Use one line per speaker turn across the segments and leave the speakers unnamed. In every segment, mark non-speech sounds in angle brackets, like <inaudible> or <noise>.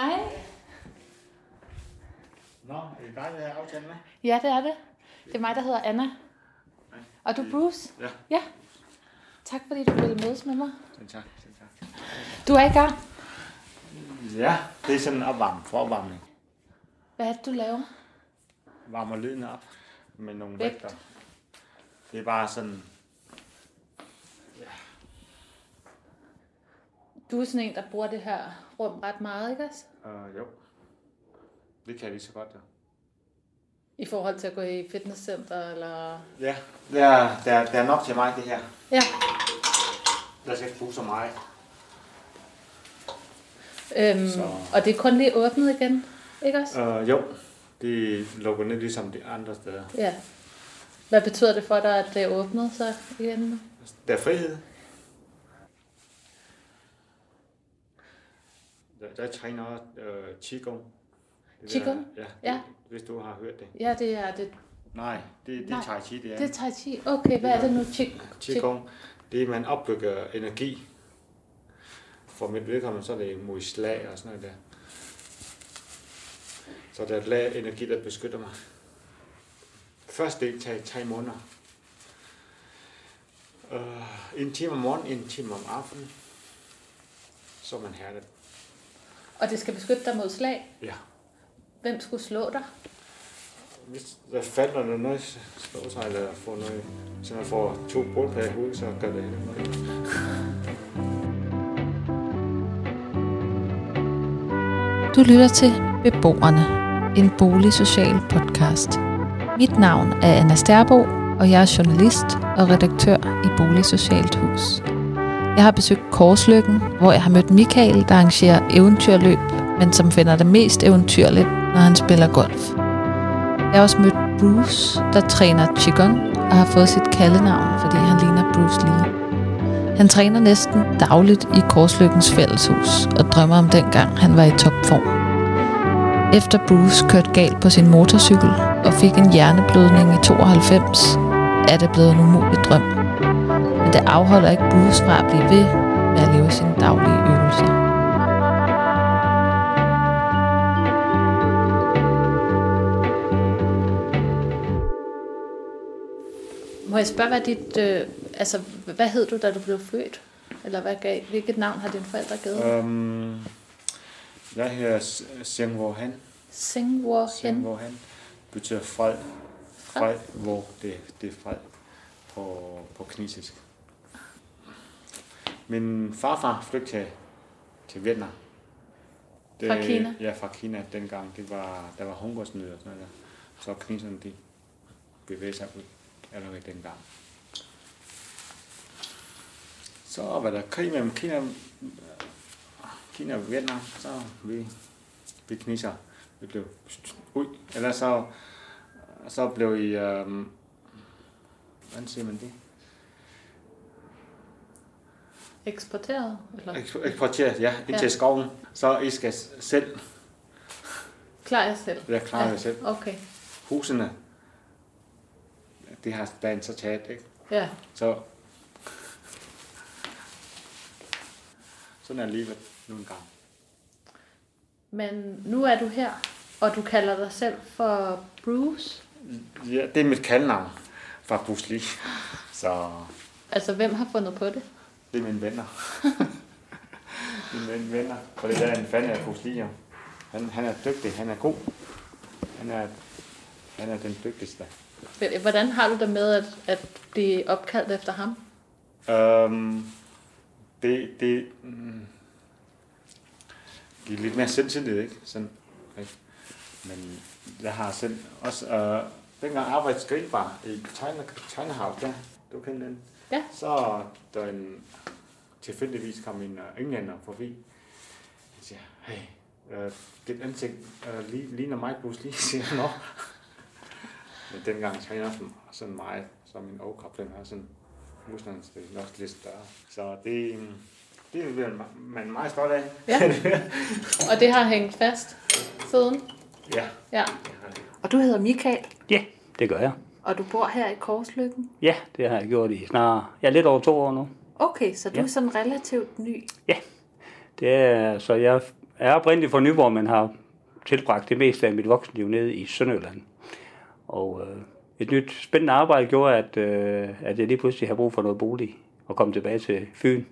Hej.
Nå, er det dig, der har aftalt med?
Ja, det er det. Det er mig, der hedder Anna. Og du er Bruce?
Ja.
Ja. Tak fordi du ville mødes med mig.
Selv tak, selv tak.
Du er i gang.
Ja, det er sådan en opvarmning, forvarmning.
Hvad er det, du laver?
Varmer lyden op med nogle
Vægt.
vægter. Det er bare sådan,
Du er sådan en, der bruger det her rum ret meget, ikke også?
øh, jo. Det kan jeg lige så godt, ja.
I forhold til at gå i fitnesscenter, eller...
Ja, det er, det er, det er nok til mig, det her.
Ja.
Der skal ikke bruge så meget.
Øhm,
Så.
og det er kun lige åbnet igen, ikke også?
Øh, jo, det lukker ned ligesom de andre steder.
Ja. Hvad betyder det for dig, at det er åbnet så igen?
Der er frihed. Der, der træner også øh, Qigong. Det der-
Qigong?
Ja,
Ja.
Det, hvis du har hørt det.
Ja, det er det.
Nej, det, det er
Nej,
Tai Chi, det er.
Det er Tai Chi. Okay, hvad er det nu? Chi,
Qigong, det er, man opbygger energi. For mit vedkommende, så er det mod slag og sådan noget der. Så der er et lag energi, der beskytter mig. Første del tager tre måneder. Uh, en time om morgenen, en time om aftenen. Så er man herlig.
Og det skal beskytte dig mod slag.
Ja.
Hvem skulle slå dig?
Hvis der falder der noget, slår sig eller får noget, så man får to brudpærer i hovedet, så gør det.
Du lytter til Beboerne, en boligsocial podcast. Mit navn er Anna Sterbo, og jeg er journalist og redaktør i Boligsocialt Hus. Jeg har besøgt Korslykken, hvor jeg har mødt Michael, der arrangerer eventyrløb, men som finder det mest eventyrligt, når han spiller golf. Jeg har også mødt Bruce, der træner Qigong og har fået sit kaldenavn, fordi han ligner Bruce Lee. Han træner næsten dagligt i Korslykkens fælleshus og drømmer om dengang han var i topform. Efter Bruce kørte galt på sin motorcykel og fik en hjerneblødning i 92, er det blevet en umulig drøm. Men det afholder ikke Bruce fra at blive ved med at leve sine daglige øvelser.
Må jeg spørge, hvad dit, øh, altså, hvad hed du, da du blev født? Eller hvad gav, hvilket navn har dine forældre givet?
Um, jeg hedder Seng Hvor Han. Seng
Hen.
Hvor Han betyder. Fred?
Fred,
hvor det, det er fred på, på kinesisk. Min farfar flygtede til, til Vietnam. Det,
Fra Kina?
Ja, fra Kina dengang. Det var, der var hungersnød og sådan noget der. Så kineserne de bevægede sig ud allerede dengang. Så var der krig mellem Kina, Kina og Vietnam, så vi, vi kineser, vi blev ud. Eller så, så blev I, øhm, hvordan siger man det?
Eksporteret? Eller?
Ekspor- Eksporteret, ja, ind
Ja.
til skoven. Så I skal selv,
Klar jer selv?
jeg klarer ja. jer selv.
Okay.
Husene, det har så taget, ikke?
Ja.
Så sådan er livet nogle gange.
Men nu er du her, og du kalder dig selv for Bruce.
Ja, det er mit kaldnavn fra Bruce Lee. Så
Altså, hvem har fundet på det?
Det er mine venner. mine ven- venner. For det der er en fan af jo. Han, han er dygtig, han er god. Han er, han er den dygtigste.
Hvordan har du det med at, at blive opkaldt efter ham?
Um, det, det, mm, det er lidt mere selvtillid, ikke? Sådan, ikke? Men jeg har selv også, øh, dengang arbejdede skrigbar i China, China House, der, du kender den?
Ja.
Så der en, tilfældigvis kom en uh, englænder forbi. Han siger, hey, øh, dit ansigt øh, li- ligner mig, Lee, <laughs> siger han, Nå. Men dengang træner jeg sådan, sådan meget, så min overkrop, den har sådan musklerne er også lidt større. Så det, det er vel man meget stolt af.
Ja. Og det har hængt fast siden?
ja.
Ja. Og du hedder Michael,
Ja, det gør jeg.
Og du bor her i Korslykken.
Ja, det har jeg gjort i snart, ja, lidt over to år nu.
Okay, så du
Ja.
er sådan relativt ny.
Ja, det er, så jeg er oprindeligt fra Nyborg, men har tilbragt det meste af mit voksenliv nede i Sønderjylland. Og øh, et nyt spændende arbejde gjorde, at, øh, at jeg lige pludselig har brug for noget bolig og komme tilbage til Fyn.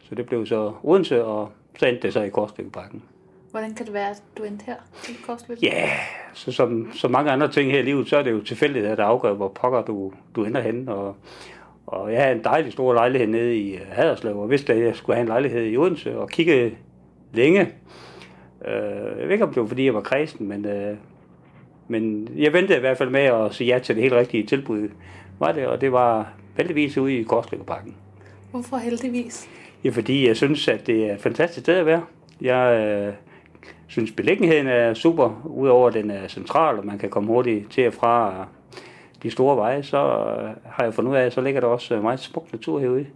Så det blev så Odense, og så endte det så i Korsløkkeparken.
Hvordan kan det være, at du endte her Korsløb?
Ja, yeah. så som, som mange andre ting her i livet, så er det jo tilfældigt, at der afgør, hvor pokker du, du ender hen. Og, og jeg havde en dejlig stor lejlighed nede i Haderslev, og vidste, at jeg skulle have en lejlighed i Odense, og kigge længe. Øh, jeg ved ikke, om det var, fordi jeg var kristen, men, øh, men jeg ventede i hvert fald med at sige ja til det helt rigtige tilbud. Var det, og det var heldigvis ude i Korsløkkeparken.
Hvorfor heldigvis?
Ja, fordi jeg synes, at det er et fantastisk sted at være. Jeg øh, synes, beliggenheden er super, udover at den er central, og man kan komme hurtigt til og fra de store veje, så øh, har jeg fundet ud af, at så ligger der også meget smuk natur herude.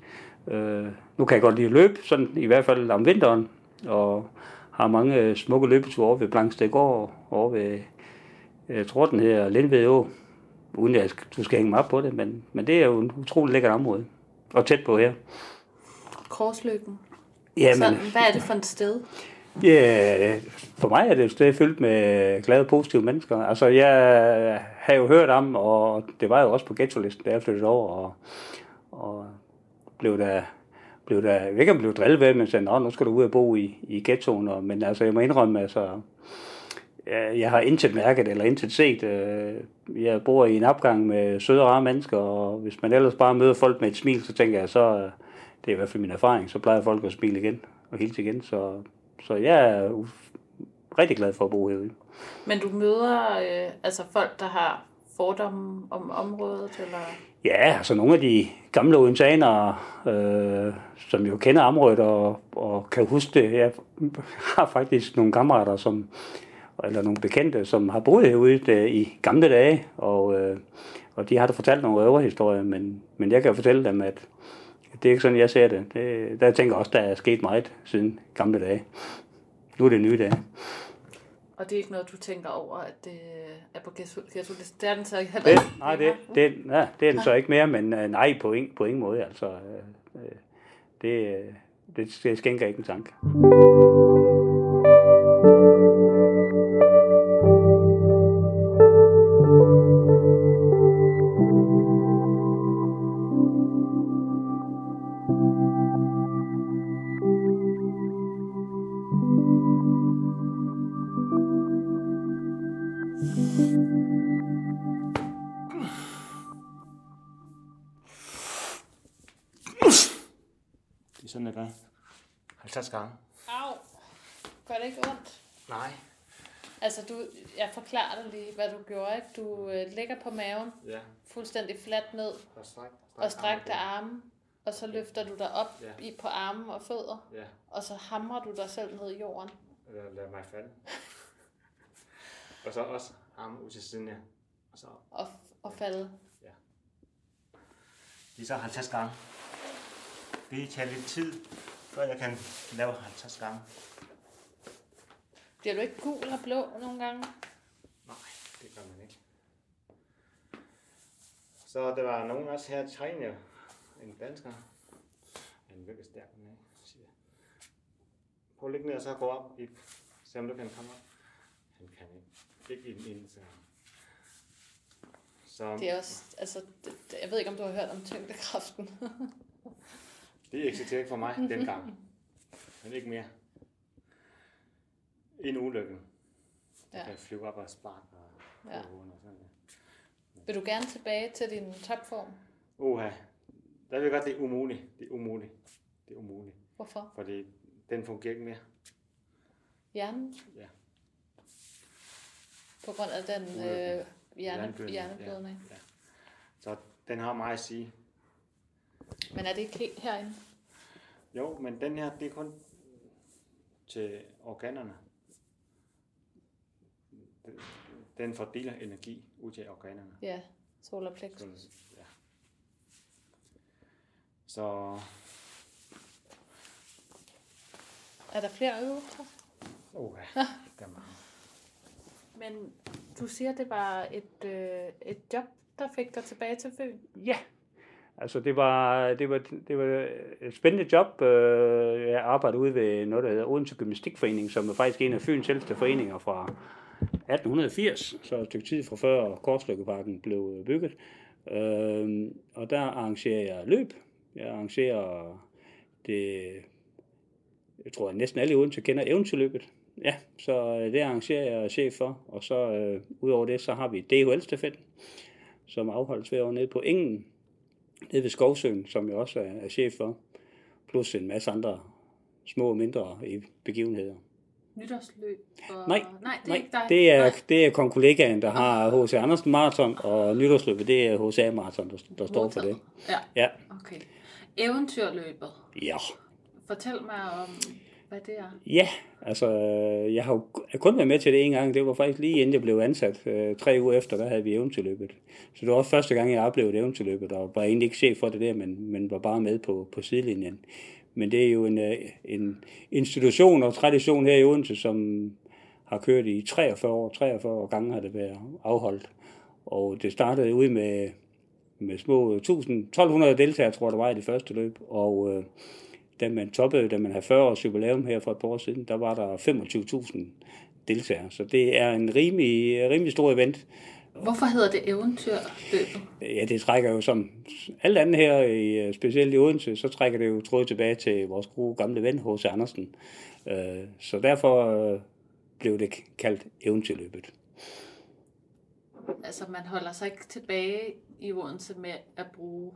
Øh, nu kan jeg godt lide at løbe, sådan i hvert fald om vinteren, og har mange smukke løbeture over ved Blankstedgård, over ved, jeg tror den her Lindved Å, uden at du skal hænge mig op på det, men, men det er jo en utrolig lækkert område, og tæt på her.
Korslykken.
Jamen,
Sådan, hvad er det for et sted?
Ja, for mig er det et sted fyldt med glade, positive mennesker. Altså, jeg har jo hørt om, og det var jo også på ghetto-listen, da jeg flyttede over, og, og blev der, blev der, jeg kan ikke blev drillet ved, men sagde, nu skal du ud og bo i, i ghettoen, og, men altså, jeg må indrømme, altså, jeg, jeg har intet mærket eller intet set. Øh, Jeg bor i en opgang med søde og rare mennesker, og hvis man ellers bare møder folk med et smil, så tænker jeg, så øh, det er i hvert fald min erfaring, så plejer folk at smile igen og hilse igen, så så jeg er rigtig glad for at bo herude.
Men du møder øh, altså folk, der har fordomme om området, eller...
Ja, altså nogle af de gamle odenseanere, øh, som jo kender området og, og kan huske det. Jeg har faktisk nogle kammerater, som, eller nogle bekendte, som har boet herude der, i gamle dage, og, øh, og de har da fortalt nogle røverhistorier, men, men jeg kan fortælle dem, at det er ikke sådan, jeg ser det. det der tænker jeg også, der er sket meget siden gamle dage. Nu er det nye dage.
Og det er ikke noget, du tænker over, at det er på ghetto Det er den så ikke heller ikke
nej, det, det, nej, det er den så ikke mere, men øh, nej, på ingen, på ingen måde. Altså, øh, øh, det, det, det skænker ikke en tanke.
50 gange.
Au! Gør det ikke ondt?
Nej.
Altså, du, jeg forklarer dig lige, hvad du gjorde. Ikke? Du øh, ligger på maven,
Ja.
fuldstændig fladt ned,
Og stræk.
og strækte arme, og så løfter du dig op
Ja.
i, på armen og fødder,
Ja.
og så hamrer du dig selv ned i jorden.
Eller lad mig falde. og så også arme ud til siden, ja. Og så
Og, og falde.
lige så 50 gange. Det tager lidt tid, før jeg kan lave 50 gange.
Bliver du ikke gul og blå nogle gange?
Nej, det gør man ikke. Så der var nogen også her, China, en dansker. Han er virkelig stærk, her, siger. Prøv at ligge ned og så gå op, i, se om du kan komme op. Han kan ikke. Ikke ind, ind så. Så
Det er også, altså, det- jeg ved ikke, om du har hørt om tyngdekraften. <laughs>
det eksisterer ikke for mig dengang. <laughs> Men ikke mere. En ulykke. Jeg
Ja.
kan flyve op og sparke og,
Ja.
og sådan noget.
Vil du gerne tilbage til din topform?
Uha. Der vil jeg godt, det er umuligt. Det er umuligt. Det er umuligt.
Hvorfor?
Fordi den fungerer ikke mere.
Hjernen?
Ja.
På grund af den øh, hjerne,
Hjerneblødning,
hjerneblødning.
Ja. Så den har meget at sige.
Men er det ikke helt herinde?
Jo, men den her, det er kun til organerne. Den- Den fordeler energi ud til organerne.
Ja, solar plexus.
Så, ja. Så
Er der flere øvelser?
uh, <laughs> der er mange.
Men du siger, det var et, øh, et job, der fik dig tilbage til Fyn.
Ja, Altså, det var, det var, det var et spændende job. Øh, jeg arbejdede ude ved noget, der hedder Odense Gymnastikforening, som er faktisk en af Fyns ældste foreninger fra 1880, så et stykke tid fra før Korslykkeparken blev bygget. Øh, og der arrangerer jeg løb. Jeg arrangerer det, jeg tror, at næsten alle i Odense kender eventyrløbet. Ja, så øh, det arrangerer jeg chef for. Og så øh, udover det, så har vi DHL-stafetten, som afholdes hver år nede på Engen, nede ved Skovsøen, som jeg også er, chef for. Plus en masse andre små og mindre begivenheder.
Nytårsløb? Og...
Nej,
nej, det er
Nej,
ikke dig.
det er,
Nej.
det er konkollegaen, der har H.C. Andersen Marathon, og nytårsløbet, det er H.C. Marathon, der, der står for det.
Ja,
Ja,
okay. Eventyrløbet.
ja.
Fortæl mig om, hvad det er.
Ja, altså, jeg har jo kun været med til det en gang. Det var faktisk lige inden jeg blev ansat. Øh, tre uger efter, der havde vi eventyrløbet. Så det var også første gang, jeg oplevede eventyrløbet, og var egentlig ikke chef for det der, men, men var bare med på, på sidelinjen. Men det er jo en, øh, en institution og tradition her i Odense, som har kørt i 43 år. 43 år gange har det været afholdt. Og det startede ud med, med små 1000, 1200 deltagere, tror jeg, der var i det første løb. Og øh, da man toppede, da man havde 40 års jubilæum her for et par år siden, der var der 25.000 deltagere. Så det er en rimelig, rimelig stor event.
Hvorfor hedder det eventyrløbet?
Ja, det trækker jo som alt andet her, i, specielt i Odense, så trækker det jo tråd tilbage til vores gode gamle ven, H.C. Andersen. Øh, Så derfor øh, blev det kaldt eventyrløbet.
Altså, man holder sig ikke tilbage i Odense med at bruge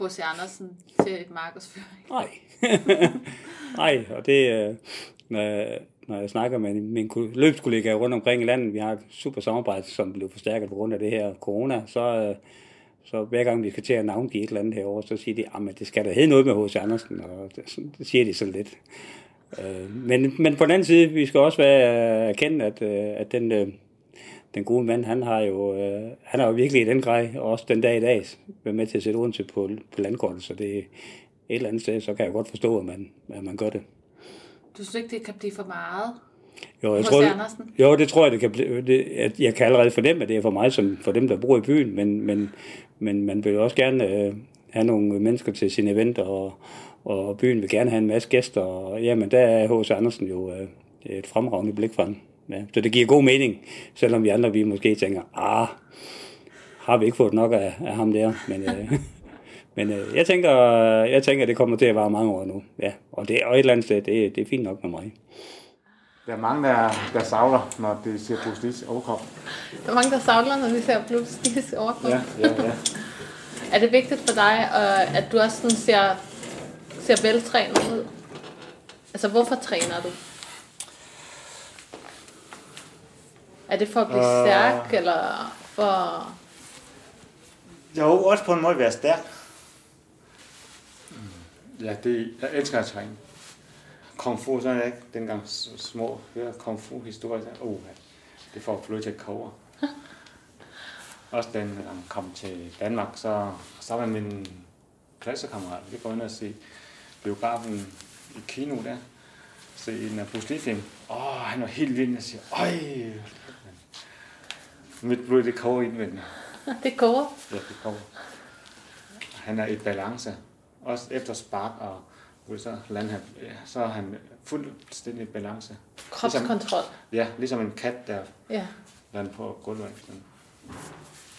H.C. Andersen til markedsføring.
Nej. <laughs> Nej, og det, øh, når, jeg, når jeg snakker med mine løbskollega løbskollegaer rundt omkring i landet, vi har et super samarbejde, som blev forstærket på grund af det her corona, så, øh, så hver gang vi skal til at navngive et eller andet herovre, så siger de, ah, at det skal da hedde noget med H.C. Andersen, og det, det siger de så lidt. Øh, Men, men på den anden side, vi skal også være erkendt, at, øh, at den, øh, den gode mand, han har jo, øh, han har jo virkelig i den grej, og også den dag i dag, været med til at sætte Odense på, på landkortet, så det et eller andet sted, så kan jeg godt forstå, at man, at man gør det.
Du synes ikke, det kan blive for meget?
Jo, jeg tror,
Andersen?
jo, det tror jeg, det kan blive, det, at jeg kan allerede fornemme, at det er for mig, som for dem, der bor i byen, men, men, men man vil jo også gerne øh, have nogle mennesker til sine eventer, og, og byen vil gerne have en masse gæster, og jamen, der er H.C. Andersen jo øh, et fremragende blik fra den. Ja, så det giver god mening, selvom vi andre, vi måske tænker, ah, har vi ikke fået nok af, af ham der, men... Øh, <laughs> Men øh, jeg tænker, jeg tænker, at det kommer til at vare mange år nu. Ja, og, det, og et eller andet sted, det, det er fint nok med mig.
Der er mange, der, der savler, når de ser Lee's overkrop.
Der er mange, der savler, når vi ser Lees overkrop.
Ja, ja, ja. <laughs>
Er det vigtigt for dig, øh, at du også sådan ser, ser veltrænet ud? Altså, hvorfor træner du? Er det for at blive
Øh.
stærk, eller for...
Jo, også på en måde være stærk. Ja, det, jeg elsker at træne. Kung Fu, sådan er det ikke. Dengang små hører Kung Fu historier, så, oh, det får blod til koge. <laughs> Også den gang kom til Danmark, så sammen med min klassekammerat, vi går ind og se biografen i kino der, se en af Bruce Lee-film. Åh, oh, han var helt vild, jeg siger, øj, mit blod det koger indvendigt. <laughs>
Det koger.
Ja, det kommer. Han er i balance. Også efter spark og så, han, ja, så er han fuldstændig i balance.
Kropskontrol.
Ja, ligesom en kat, der
Ja.
lander på gulvet.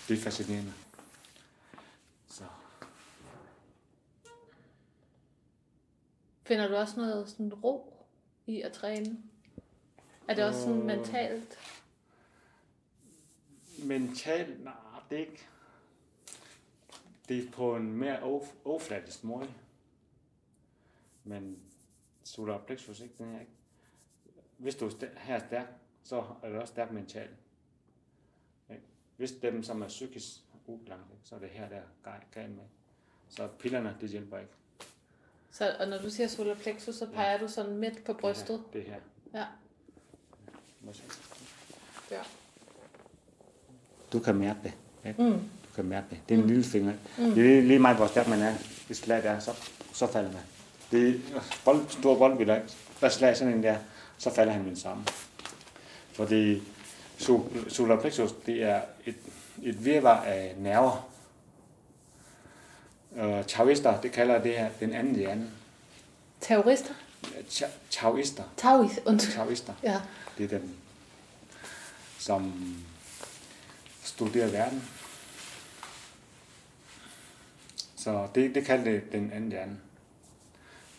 Det er fascinerende. Så.
Finder du også noget sådan ro i at træne? Er det også sådan
Øh.
mentalt?
Mentalt, nej, det er ikke. Det er på en mere overf- overfladisk måde. Men solar plexus, ikke? Den er ikke. Hvis du er her er stærk, så er du også stærk mentalt. Hvis dem, som er psykisk ubalance, så er det her, der er gal- galt med. Så pillerne, det hjælper ikke.
Så, og når du siger solar plexus, så peger du sådan midt på brystet?
Det her.
Ja.
Det her.
ja.
Du kan mærke det. Ikke?
Mm.
Du kan mærke det. Det er en lille finger. Mm. Det er lige, lige meget, hvor stærk man er. Hvis slag der, så, så falder man. Det er bold, stor boldbiller. Der slag sådan en der, så falder han med det samme. Fordi sol- solar plexus, det er et, et virvar af nerver. Øh, Taoister, det kalder det her den anden hjerne.
Terrorister?
Cha- Taoister.
Taoist, undskyld.
Taoister.
Ja.
Det er dem, som studerer verden. Så det, det kalder det den anden hjerne.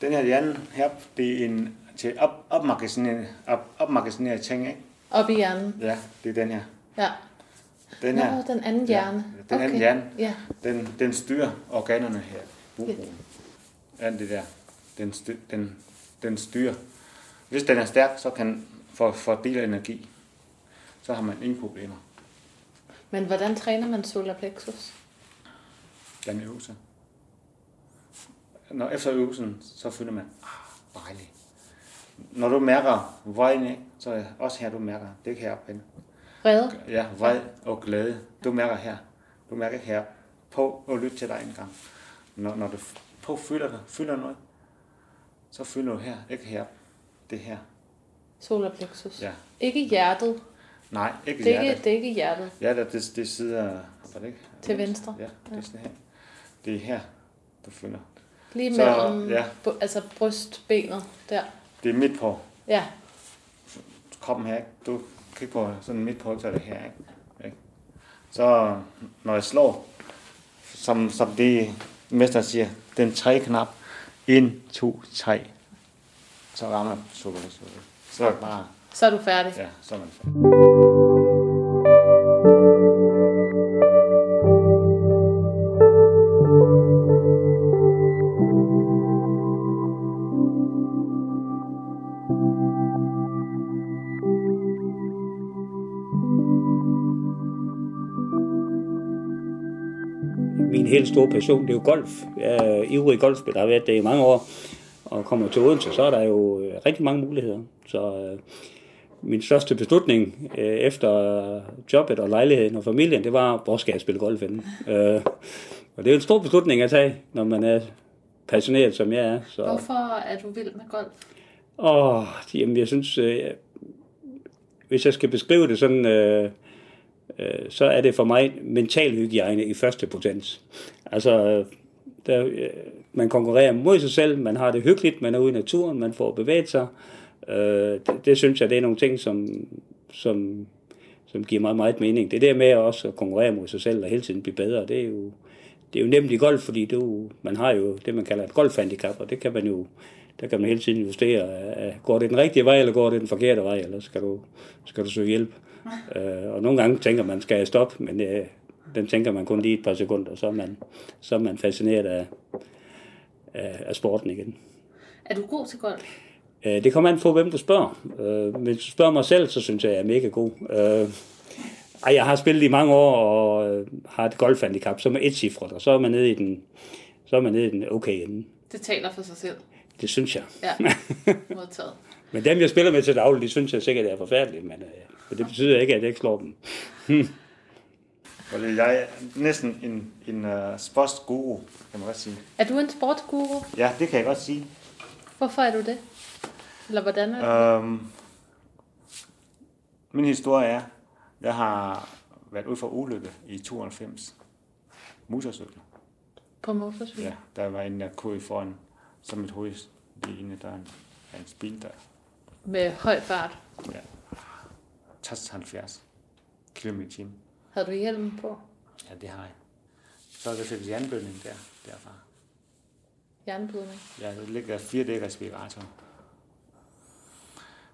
Den her hjerne her, det er en til op, opmagasinere, op, opmagasinere ting, ikke?
Op i hjernen.
Ja, det er den her.
Ja.
Den
Nå,
her,
den anden hjerne.
Ja, den anden hjerne.
Ja.
den, den styrer organerne her. Bugbroen. Alt det der. Den, styr, den, den styrer. Hvis den er stærk, så kan for fordele energi. Så har man ingen problemer.
Men hvordan træner man solar plexus?
Den øvelse. Når efter øvelsen, så føler man, ah, dejligt. Når du mærker vreden, ikke, så er også her, du mærker. Det er ikke heroppe hen.
Rede?
Ja, vred og glæde. Du mærker her. Du mærker her. På og lyt til dig en gang. Når, når du på føler føler noget, så føler du her, ikke her. Det er her.
Solar plexus.
Ja.
Ikke hjertet.
Nej, ikke
Det er ikke,
hjertet.
det er ikke hjertet.
Hjertet, det, det sidder... Var det ikke?
Til venstre.
Ja, det er sådan her. Det er her, du føler.
Lige
Så,
mellem
ja.
altså brystbenet der.
Det er midt på
Ja.
kroppen her, ikke? Du kigger på sådan midt på, så er det her, ikke? ikke? Så når jeg slår, som, som det mester siger, den tre knap, 1, 2, 3, så rammer sukker. Så er bare,
Så er du færdig.
ja, så er man færdig.
min helt store passion, det er jo golf. Jeg er ivrig golfspiller, har været det i mange år. Og kommer til Odense, så er der jo øh, rigtig mange muligheder. Så øh, min største beslutning øh, efter jobbet og lejligheden og familien, det var, hvor skal jeg spille golf henne? øh, og det er jo en stor beslutning at tage, når man er passioneret, som jeg er. Så,
Hvorfor er du vild med golf?
Åh, jamen jeg synes, øh, hvis jeg skal beskrive det sådan, øh, øh, så er det for mig mental hygiejne i første potens. Altså, der, øh, man konkurrerer mod sig selv, man har det hyggeligt, man er ude i naturen, man får bevæget sig. Øh, Øh, det, det synes jeg, det er nogle ting, som, som, som giver mig meget mening. Det der med også at konkurrere mod sig selv og hele tiden blive bedre, det er jo, det er jo nemt i golf, fordi du, man har jo det, man kalder et golfhandicap, og det kan man jo, der kan man hele tiden justere. Går det den rigtige vej, eller går det den forkerte vej, eller skal du, skal du søge hjælp? Øh, og nogle gange tænker man, skal jeg stoppe, men øh, den tænker man kun lige et par sekunder, så er man, så er man fascineret af, af, af sporten igen.
Er du god til golf?
Øh, det kommer an på, hvem du spørger. Øh, hvis du spørger mig selv, så synes jeg, jeg er mega god. Øh, ej, jeg har spillet i mange år og øh, har et golfhandicap, som er et cifret, og så er man nede i den, så er man nede i den okay ende.
Det taler for sig selv.
Det synes jeg.
Ja, <laughs> modtaget.
Men dem, jeg spiller med til daglig, de synes jeg sikkert er forfærdelige, men, øh, men det betyder ikke, at jeg ikke slår dem. <laughs>
Fordi jeg er næsten en, en uh, sportsguru, kan man godt sige.
Er du en sportsguru?
Ja, det kan jeg godt sige.
Hvorfor er du det? Eller hvordan er det?
Øhm, min historie er, jeg har været ude for ulykke i 92. Motorcykel.
På motorcykel?
Ja, der var en, der kunne foran, som et hoved lige inde i døren af en bil der.
Med høj fart.
Ja. 70 km i timen.
Havde du hjelm på?
Ja, det har jeg. Så er der fik jernblødning der, derfra.
Jernblødning.
Ja, der ligger fire dæk respirator.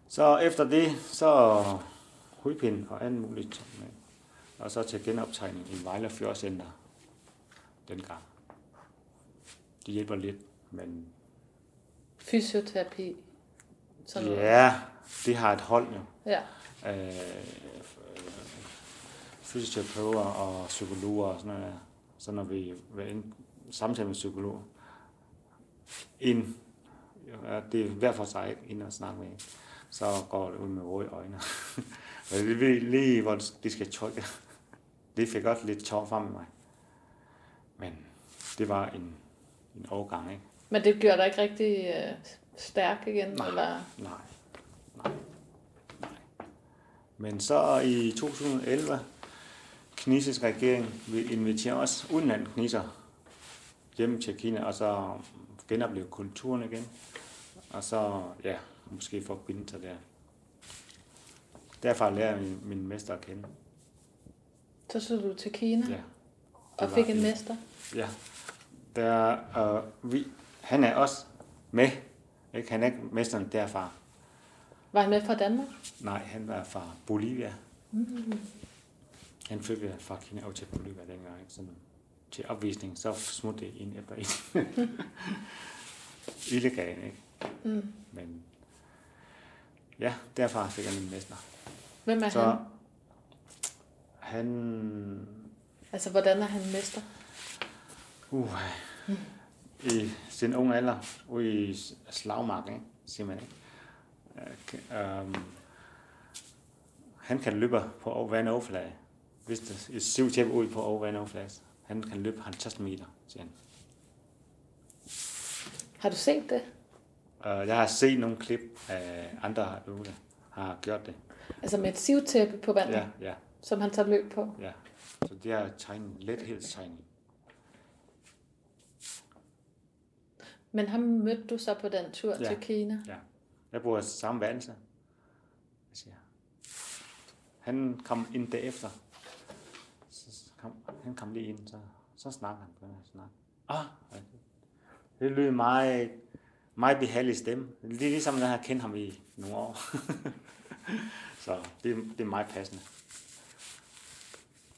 Så efter det, så hovedpind og anden muligt. Og så til genoptræning i Vejle Fjordcenter dengang. De hjælper lidt, men
Fysioterapi. Sådan
ja, det har et hold jo.
Ja.
Øh, fysioterapeuter og psykologer og sådan noget. der. Så når vi ind, samtale med psykologer, ind, ja, det er hver for sig ind og snakke med så går det ud med røde øjne. <laughs> og det ved lige, hvor de skal trykke. Det fik også lidt tår frem med mig. Men det var en, en overgang, ikke?
Men det gjorde dig ikke rigtig øh, stærk igen?
Nej.
Eller?
Nej. Nej. Nej. Men så i 2011, kinesisk regering vil invitere os udenlandske kineser hjem til Kina, og så genopleve kulturen igen. Og så, ja, måske forbinde sig der. Derfra lærer jeg min, min mester at kende.
Så så du til Kina
Ja.
og fik en mester.
Ja. Der, øh, vi, han er også med. Ikke? Han er ikke mesteren derfra.
Var han med fra Danmark?
Nej, han var fra Bolivia. Mm. Han flyttede fra Kina over til Bolivia dengang. Ikke? Sådan, til opvisning, så smuttede ind efter en. <laughs> Illegal, ikke?
Mm.
Men ja, derfra fik jeg min mester.
Hvem er
Så
han?
han...
Altså, hvordan er han mester?
Uh, I sin unge alder, ude i slagmarken, ikke? siger man ikke? Øh, Um, han kan løbe på over vandoverflade. Hvis der er syv tæppe ud på over vandoverflade, han kan løbe 50 meter, siger han.
Har du set det?
Uh, jeg har set nogle klip af andre øvede, har gjort det.
Altså med et sivtæppe på vandet,
Ja, ja,
som han tager løb på.
ja. Så det er tegning, let helt tegning.
Men ham mødte du så på den tur
Ja.
til Kina.
Ja. Jeg bor samme værelse. Jeg siger, han kom ind derefter. Så kom, han kom lige ind, så, så snakker han på at snakke. Ah, det lyder meget, meget behagelig stemme. Det er ligesom, når jeg har kendt ham i nogle år. <laughs> så det, det er meget passende.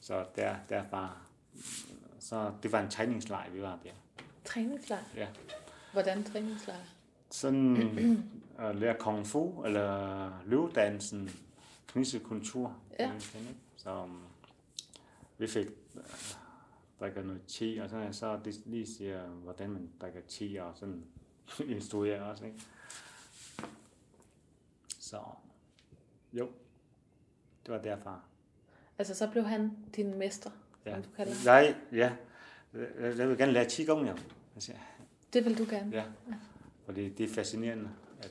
Så der, derfra, så det var en træningslejr, vi var der.
Træningslejr.
Ja.
Hvordan træningslejr?
sådan <clears throat> at lære kung fu, eller løvedansen, knisekultur.
Ja.
Så um, vi fik uh, drikker noget te, og sådan, så det lige siger, hvordan man drikker te, og sådan <laughs> instruerer også, ikke? Så, jo, det var derfra.
Altså, så blev han din mester,
Ja.
som du kalder ham.
Jeg, ja, jeg, vil gerne lære qigong, jo. Siger,
Det vil du gerne.
Ja, fordi det er fascinerende at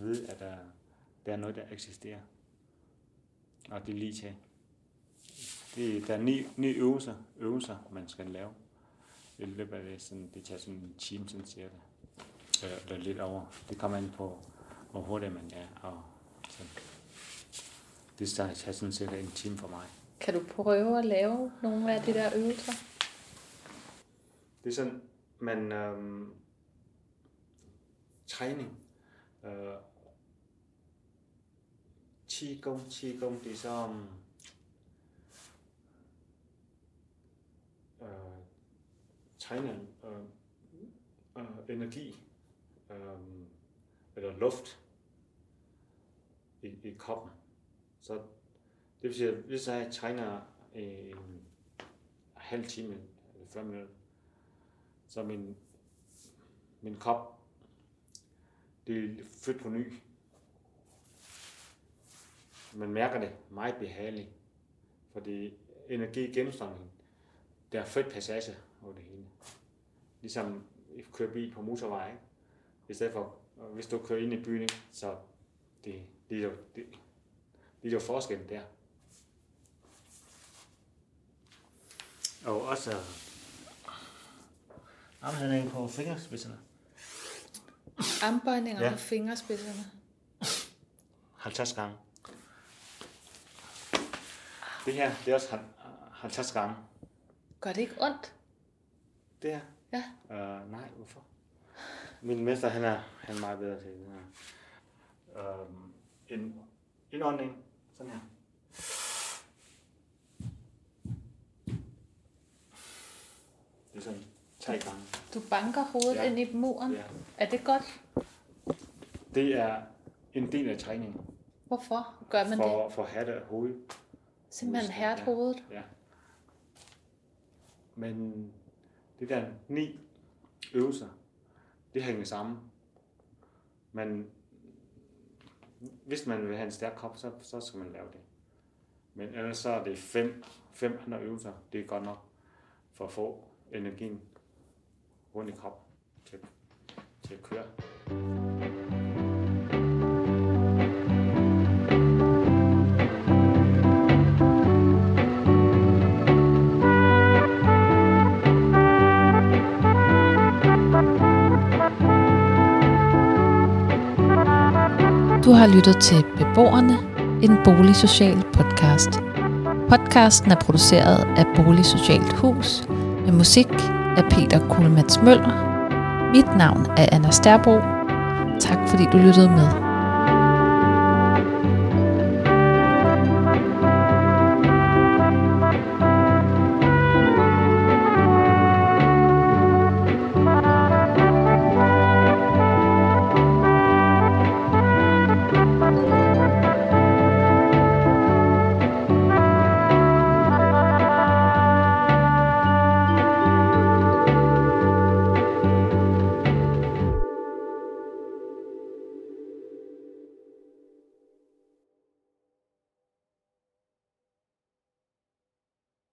vide, at der, der er noget, der eksisterer. Og det er lige til. Det, der er ni, ni øvelser, øvelser, man skal lave. I løbet af det, sådan, det tager sådan en time, sådan cirka. Øh, Eller lidt over. Det kommer an på, hvor hurtigt man er. Og sådan. Det tager sådan cirka en time for mig.
Kan du prøve at lave nogle af de der øvelser?
Det er sådan, man øhm, træning. Øh, Qigong, Qigong, det er så øh, træner øh, øh, energi øh, eller luft i, i kroppen. Så det vil sige, at hvis jeg træner en halv time eller 40 minutter, så min, min krop, det er født på ny. Man mærker det meget behageligt, fordi energi gennemstrømning, der er født passage over det hele. Ligesom at køre bil på motorvej, ikke? I stedet for, hvis du kører ind i byen, ikke? så det, det, er jo, det, det er jo forskellen der. Og også armhævning på fingerspidserne.
Armbøjninger
Ja.
på fingerspidserne.
50 gange. Det her, det er også hal- 50 gange.
Gør det ikke ondt?
Det her?
Ja.
Uh, nej, hvorfor? Min mester, han er, han er meget bedre til det her. Um, en indånding, sådan her. Det er sådan tre gange.
Du banker hovedet Ja. ind i muren.
Ja.
Er det godt?
Det er en del af træningen
Hvorfor gør man det?
for, for hat og hoved.
Simpelthen hært
Ja.
hovedet.
Ja. Men det der ni øvelser, det hænger sammen. Men hvis man vil have en stærk krop, så, så skal man lave det. Men ellers så er det fem, fem andre øvelser. Det er godt nok for at få energien rundt i kroppen til, til at køre.
Du har lyttet til Beboerne, en boligsocial podcast. Podcasten er produceret af Boligsocialt Hus med musik af Peter Kuhlmanns Møller. Mit navn er Anna Sterbro. Tak fordi du lyttede med.